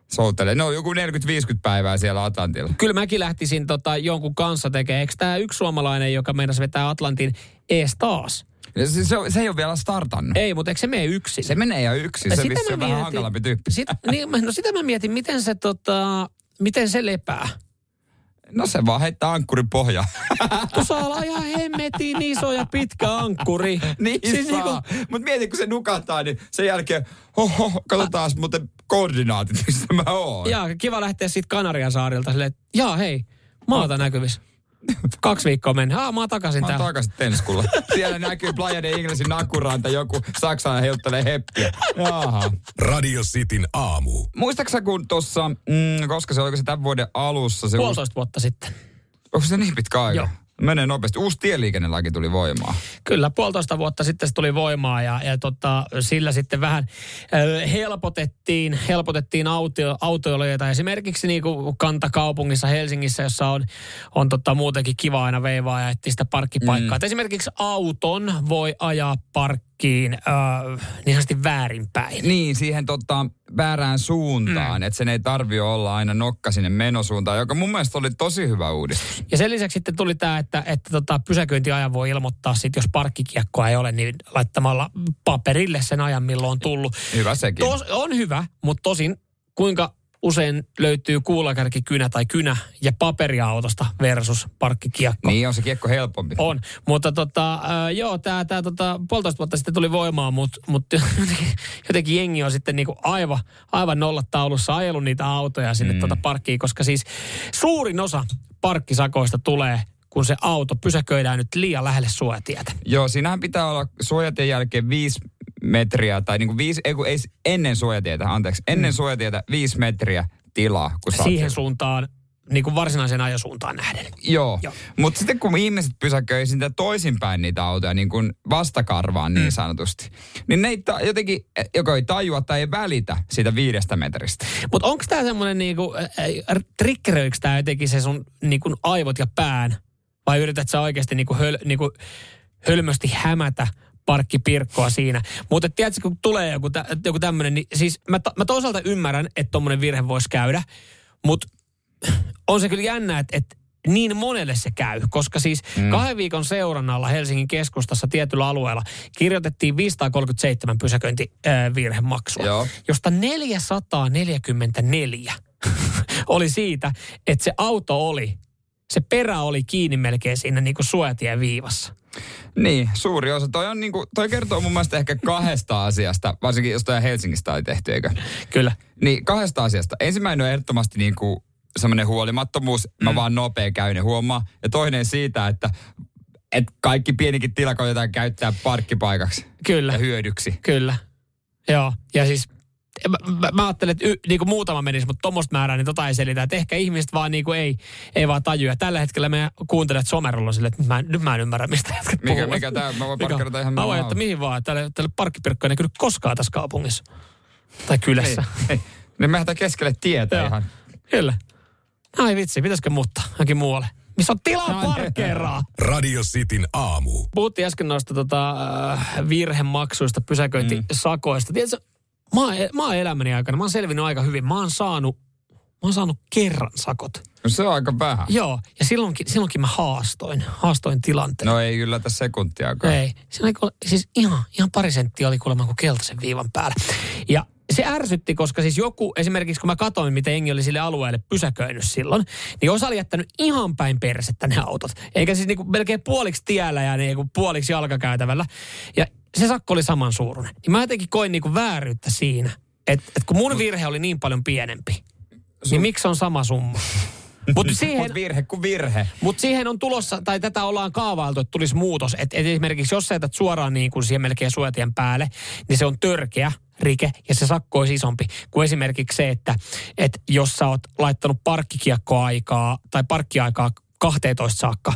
Soutelee. No joku 40-50 päivää siellä Atlantilla. Kyllä mäkin lähtisin tota, jonkun kanssa tekemään. Eikö tämä yksi suomalainen, joka meinasi vetää Atlantin ees taas? Se, se, se ei ole vielä startannut. Ei, mutta eikö se mene yksin? Se menee ja yksin. Se vissi on vähän hankalampi tyyppi. Sit, niin, no sitä mä mietin, miten se, tota, miten se lepää. No se vaan heittää ankkurin pohjaan. Tuossa on ihan hemmetin iso ja pitkä ankkuri. niin siis niinku- saa. Mutta mieti, kun se nukahtaa, niin sen jälkeen, oho, katsotaan muuten koordinaatit, mistä mä oon. Ja kiva lähteä siitä Kanarian saarilta silleen, että jaa hei, maata näkyvissä. Kaksi viikkoa mennä. Aa, mä oon takaisin Mä oon täällä. takaisin Tenskulla. Siellä näkyy Playa de Inglesin nakkuranta, joku Saksan heuttelee heppiä. Jaha. Radio Cityn aamu. Muistaaksä kun tuossa, mm, koska se oliko se tämän vuoden alussa, se uusi, Puolitoista vuotta sitten. onko se niin pitkä aika? Joo. Menee nopeasti. Uusi tieliikennelaki tuli voimaan. Kyllä, puolitoista vuotta sitten se tuli voimaan ja, ja tota, sillä sitten vähän ö, helpotettiin, helpotettiin auto, autoilijoita. Esimerkiksi niin kuin kantakaupungissa Helsingissä, jossa on, on tota, muutenkin kiva aina veivaa ja etsiä sitä parkkipaikkaa. Mm. Esimerkiksi auton voi ajaa parkkiin ö, niin sanotusti väärinpäin. Niin, siihen tota, väärään suuntaan, mm. että sen ei tarvi olla aina nokka sinne menosuuntaan, joka mun mielestä oli tosi hyvä uudistus. Ja sen lisäksi sitten tuli tämä, että, että tota, pysäköintiajan voi ilmoittaa sit, jos parkkikiekkoa ei ole, niin laittamalla paperille sen ajan, milloin on tullut. Hyvä sekin. Tos, on hyvä, mutta tosin kuinka usein löytyy kuulakärkikynä tai kynä ja paperiautosta versus parkkikiekko. Niin on se kiekko helpompi. On, mutta tota, äh, joo, tämä tää, tota, puolitoista vuotta sitten tuli voimaan, mutta mut, jotenkin jengi on sitten niinku aivan, aivan nollataulussa ajellut niitä autoja sinne mm. tota parkkiin, koska siis suurin osa parkkisakoista tulee, kun se auto pysäköidään nyt liian lähelle suojatietä. Joo, siinähän pitää olla suojatien jälkeen viisi metriä, tai niinku viisi, ei, kun ei, ennen suojatietä, anteeksi, ennen mm. suojatietä viisi metriä tilaa. Kun Siihen suuntaan, niin kuin varsinaiseen ajosuuntaan nähden. Joo, Joo. mutta sitten kun ihmiset pysäköi sitä toisinpäin niitä autoja, niin kuin vastakarvaan niin sanotusti, niin ne ei ta- jotenkin, eh, joko ei tajua tai ei välitä siitä viidestä metristä. Mutta onko tämä semmoinen, niinku, äh, triggeröikö tämä jotenkin se sun niinku, aivot ja pään? Vai yrität sä oikeasti niinku, höl, niinku, hölmösti hämätä parkkipirkkoa siinä? Mutta tiedätkö, kun tulee joku, tä, joku tämmöinen, niin siis mä, mä toisaalta ymmärrän, että tommonen virhe voisi käydä, mutta on se kyllä jännä, että, että niin monelle se käy, koska siis mm. kahden viikon seurannalla Helsingin keskustassa tietyllä alueella kirjoitettiin 537 pysäköintivirhemaksua, Joo. josta 444 oli siitä, että se auto oli, se perä oli kiinni melkein siinä niin kuin suojatien viivassa. Niin, suuri osa. Toi, on niinku, toi kertoo mun mielestä ehkä kahdesta asiasta, varsinkin jos toi Helsingistä oli tehty, eikö? Kyllä. Niin, kahdesta asiasta. Ensimmäinen on ehdottomasti niinku semmoinen huolimattomuus, mä vaan nopea käyn ja huomaa. Ja toinen siitä, että et kaikki pienikin tila koitetaan käyttää parkkipaikaksi Kyllä. ja hyödyksi. Kyllä. Joo. Ja siis mä, mä, mä ajattelen, että y, niin kuin muutama menisi, mutta tuommoista määrää, niin tota ei selitä. Että ehkä ihmiset vaan niin kuin ei, ei vaan tajua. Tällä hetkellä me kuuntelet somerolla sille, että mä, nyt mä en ymmärrä, mistä jätkät Mikä, puhuvat. mikä tää, mä voin parkkeerata ihan Mä voin, että mihin vaan. Tälle, tälle parkkipirkkoja ei näkynyt koskaan tässä kaupungissa. Tai kylässä. Ei, ei. Niin mehän keskelle tietä Joo. ihan. Kyllä. Ai vitsi, pitäisikö muuttaa johonkin muualle? Missä on tilaa parkkeeraa? Radio Cityn aamu. Puhuttiin äsken noista tota, äh, virhemaksuista, pysäköintisakoista. Tiedätkö, mä, oon- mä oon elämäni aikana, mä oon selvinnyt aika hyvin. Mä oon saanut, mä oon saanut kerran sakot. No se on aika vähän. Joo, ja silloinkin, silloinkin mä haastoin, haastoin tilanteen. No ei yllätä sekuntiakaan. Ei. Siinä oli, siis ihan, ihan pari senttiä oli kuulemma kuin keltaisen viivan päällä. Ja se ärsytti, koska siis joku, esimerkiksi kun mä katsoin, miten Engi oli sille alueelle pysäköinyt silloin, niin osa oli jättänyt ihan päin persettä ne autot. Eikä siis niinku melkein puoliksi tiellä ja niinku puoliksi jalkakäytävällä. Ja se sakko oli saman suuruinen. Niin mä jotenkin koin niinku vääryyttä siinä, että et kun mun virhe oli niin paljon pienempi, niin miksi on sama summa? Mutta siihen, Mut virhe kuin virhe. mutta siihen on tulossa, tai tätä ollaan kaavailtu, että tulisi muutos. Että et esimerkiksi jos sä jätät suoraan niin kuin siihen melkein suojatien päälle, niin se on törkeä rike ja se sakko olisi isompi kuin esimerkiksi se, että, että jos sä oot laittanut parkkikiekkoaikaa tai parkkiaikaa 12 saakka.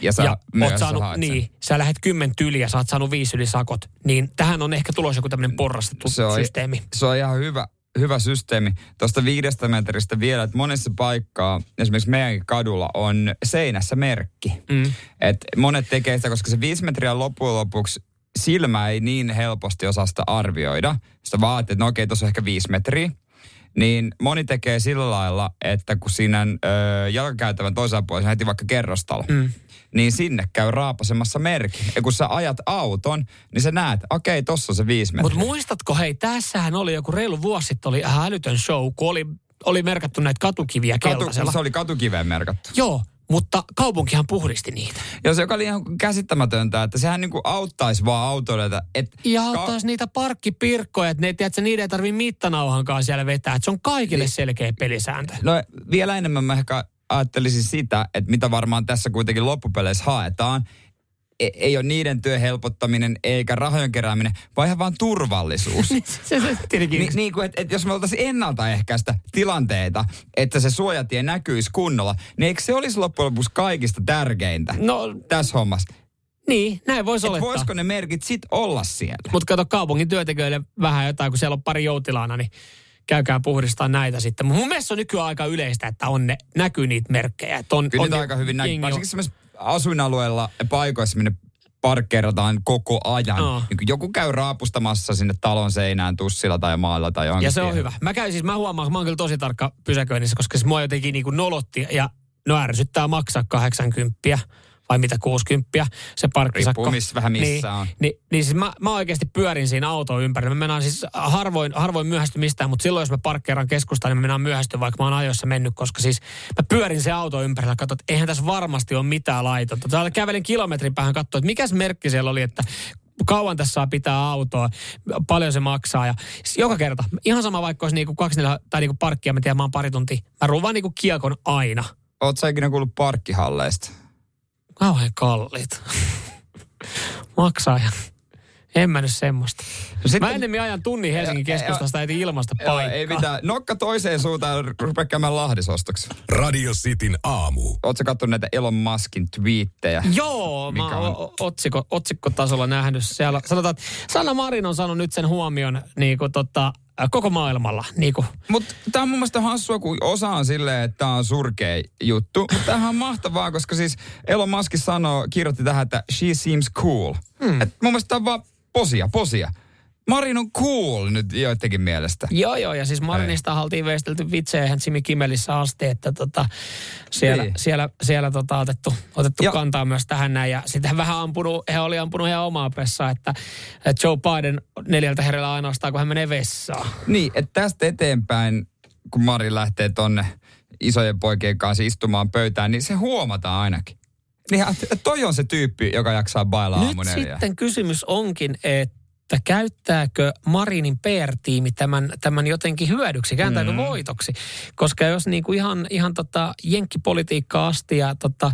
Ja sä oot myöhässä saanut, haet sen. niin, sä lähdet kymmen tyli ja sä oot saanut viisi yli sakot. Niin tähän on ehkä tulossa joku tämmöinen porrastettu Se on, systeemi. se on ihan hyvä, hyvä systeemi. Tuosta viidestä metristä vielä, että monessa paikkaa, esimerkiksi meidänkin kadulla, on seinässä merkki. Mm. Et monet tekee sitä, koska se viisi metriä loppujen lopuksi silmä ei niin helposti osaa sitä arvioida. Sitä vaan, että no okei, tuossa on ehkä viisi metriä. Niin moni tekee sillä lailla, että kun siinä jalkakäytävän toisella puolella heti vaikka kerrostalo, mm. niin sinne käy raapasemassa merkki. Ja kun sä ajat auton, niin sä näet, okei, tossa on se viisi metriä. Mutta muistatko, hei, tässähän oli joku reilu vuosi sitten oli älytön show, kun oli, oli merkattu näitä katukiviä Katu, keltaisella. se oli katukiveen merkattu. Joo, mutta kaupunkihan puhdisti niitä. Ja se joka oli ihan käsittämätöntä, että sehän niinku auttaisi vaan autoilijoita. Et Ja auttaisi niitä parkkipirkkoja, että ne, tiedätkö, niiden ei tarvitse mittanauhankaan siellä vetää. Että se on kaikille selkeä pelisääntö. No vielä enemmän mä ehkä ajattelisin sitä, että mitä varmaan tässä kuitenkin loppupeleissä haetaan. E- ei ole niiden työn helpottaminen eikä rahojen kerääminen, vaan ihan vaan turvallisuus. se, se, tietenkin. Ni, niin kuin, että et jos me oltaisiin ennaltaehkäistä tilanteita, että se suojatie näkyisi kunnolla, niin eikö se olisi loppujen lopuksi kaikista tärkeintä No tässä hommassa? niin, näin voisi olettaa. voisiko ne merkit sit olla siellä? Mutta kato kaupungin työntekijöille vähän jotain, kun siellä on pari joutilaana, niin käykää puhdistaa näitä sitten. Mut mun mielestä on nykyään aika yleistä, että on ne, näkyy niitä merkkejä. Että on, Kyllä on niitä aika hyvin näkyy. Varsinkin asuinalueella paikoissa, minne parkkeerataan koko ajan. Aa. Niin kun joku käy raapustamassa sinne talon seinään tussilla tai maalla tai johonkin. Ja se on hyvä. Mä käyn siis, mä huomaan, mä oon kyllä tosi tarkka pysäköinnissä, koska se mua jotenkin niin kuin nolotti ja no ärsyttää maksaa 80 vai mitä 60 se parkkisakko. Riippuu missä- vähän missä niin, on. Niin, niin siis mä, mä oikeasti pyörin siinä auton ympärillä. Mä mennään siis harvoin, harvoin myöhästy mistään, mutta silloin jos mä parkkeeran keskustaan, niin mä mennään myöhästy, vaikka mä oon ajoissa mennyt, koska siis mä pyörin se auto ympärillä ja katson, että eihän tässä varmasti ole mitään laitonta. Täällä kävelin kilometrin päähän katsoa, että mikäs merkki siellä oli, että kauan tässä saa pitää autoa, paljon se maksaa. Ja joka kerta, ihan sama vaikka olisi niinku kaksi neljä, tai niinku parkkia, mä tiedän, mä oon pari tuntia. Mä ruuvaan niinku kiekon aina. Oot sä ikinä kuullut parkkihalleista? Kauhean kalliit. maksaa ja en mä nyt semmoista. No sitten- Mä ennemmin ajan tunnin Helsingin keskustasta etin ilmasta paikkaa. ei mitään. Nokka toiseen suuntaan rupea käymään Lahdisostoksia. Radio Cityn aamu. Oot sä kattonut näitä Elon Muskin twiittejä? Joo, mä oon otsikko, otsikkotasolla nähnyt. Siellä sanotaan, että Sanna Marin on saanut nyt sen huomion niin kuin, tota, koko maailmalla. Niin Mutta tämä on mun mielestä hassua, kun osa on silleen, että tämä on surkea juttu. Mutta tämähän on mahtavaa, koska siis Elon Musk sanoo, kirjoitti tähän, että she seems cool. Hmm. Et mun mielestä tämä on vaan posia, posia. Marin on cool nyt joidenkin mielestä. Joo, joo, ja siis Marinista oltiin veistelty vitsejä Jimmy Kimmelissä asti, että tota, siellä, Niin. siellä, siellä tota, otettu, otettu Ja- kantaa myös tähän näin. Ja sitten vähän ampunut, he oli ampunut ihan omaa pressaa, että, että Joe Biden neljältä herrellä ainoastaan, kun hän menee vessaan. Niin, että tästä eteenpäin, kun Marin lähtee tonne isojen poikien kanssa istumaan pöytään, niin se huomataan ainakin. Niin, toi on se tyyppi, joka jaksaa bailaa Nyt sitten kysymys onkin, että käyttääkö Marinin PR-tiimi tämän, tämän jotenkin hyödyksi, kääntääkö mm. voitoksi? Koska jos niinku ihan, ihan tota jenkkipolitiikkaa asti ja tota,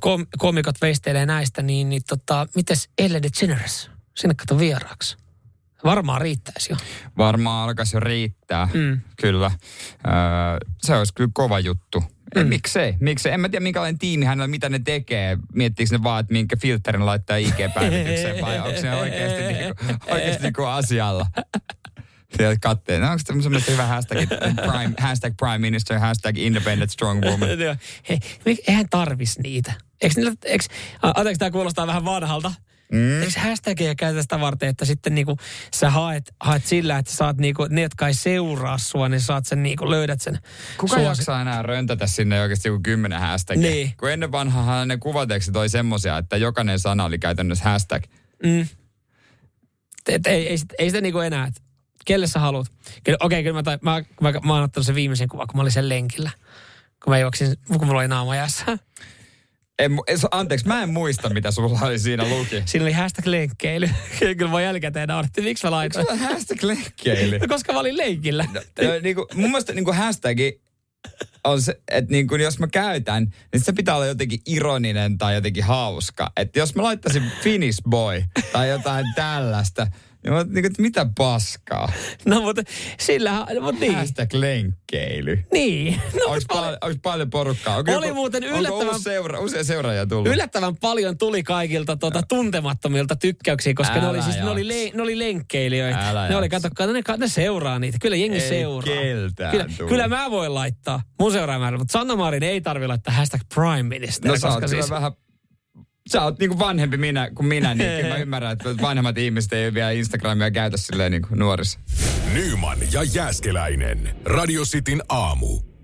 kom, komikot veistelee näistä, niin, niin tota, mites Ellen DeGeneres? Sinne kato vieraaksi. Varmaan riittäisi jo. Varmaan alkaisi jo riittää, Mm. kyllä. Öö, se olisi kyllä kova juttu. Mm. Miksei? Miksei? En mä tiedä, minkälainen tiimi hänellä, mitä ne tekee. Miettiikö ne vaan, että minkä filterin laittaa IG-päivitykseen vai onko se oikeasti, niinku, oikeasti niinku asialla? Sieltä katteen. No, onko semmoinen hyvä hashtag, prime, hashtag prime minister, hashtag independent strong woman. Hei, eihän tarvis niitä. Eikö niillä, eikö, anteeksi, tämä kuulostaa vähän vanhalta. Mm. Eikö hashtagia käytetä sitä varten, että sitten niinku sä haet, haet sillä, että saat niinku, ne, jotka ei seuraa sua, niin saat sen niinku, löydät sen. Kuka suosi- jaksaa enää röntätä sinne oikeasti joku kymmenen hashtagia? Niin. Kun ennen vanhahan ne kuvateeksi toi semmosia, että jokainen sana oli käytännössä hashtag. Mm. Et, ei, ei, ei sitä niinku enää, että kelle sä haluat. Okei, kyllä mä, tai, mä, mä, mä oon ottanut sen viimeisen kuvan, kun mä olin sen lenkillä. Kun mä juoksin, kun mulla oli naama jäässä. En, anteeksi, mä en muista, mitä sulla oli siinä luki. Siinä oli hashtag lenkkeily. kyllä mä jälkikäteen naurattiin, miksi mä laitoin. Sulla on hashtag lenkkeily. No, koska mä olin lenkillä. Ö, niinku, mun mielestä niinku hashtagi on se, että niinku, jos mä käytän, niin se pitää olla jotenkin ironinen tai jotenkin hauska. Että jos mä laittaisin Finnish boy tai jotain tällaista, niin mä oon niinku, että mitä paskaa. No mutta sillä, mutta niin. Hashtag lenkkeily. Niin. No, Onko mutta paljon, onks paljon porukkaa? Onko Oli muuten Onko yllättävän- uusi seura, usea seuraajia tullut? yllättävän paljon tuli kaikilta tuota, tuntemattomilta tykkäyksiä, koska ne Älä oli, siis, ne, oli le, ne oli lenkkeilijöitä. Älä ne oli, kato, ne, ne seuraa niitä. Kyllä jengi Ei seuraa. keltään Kyllä, tullut. kyllä mä voin laittaa mun seuraajamäärä, mutta Sanna Marin ei tarvi laittaa hashtag prime minister, No sä koska oot siis... vähän Sä oot niinku vanhempi minä, kuin minä, niin kyllä mä ymmärrän, että vanhemmat ihmiset ei vielä Instagramia käytä silleen niin kuin nuorissa. Nyman ja Jääskeläinen. Radio Cityn aamu.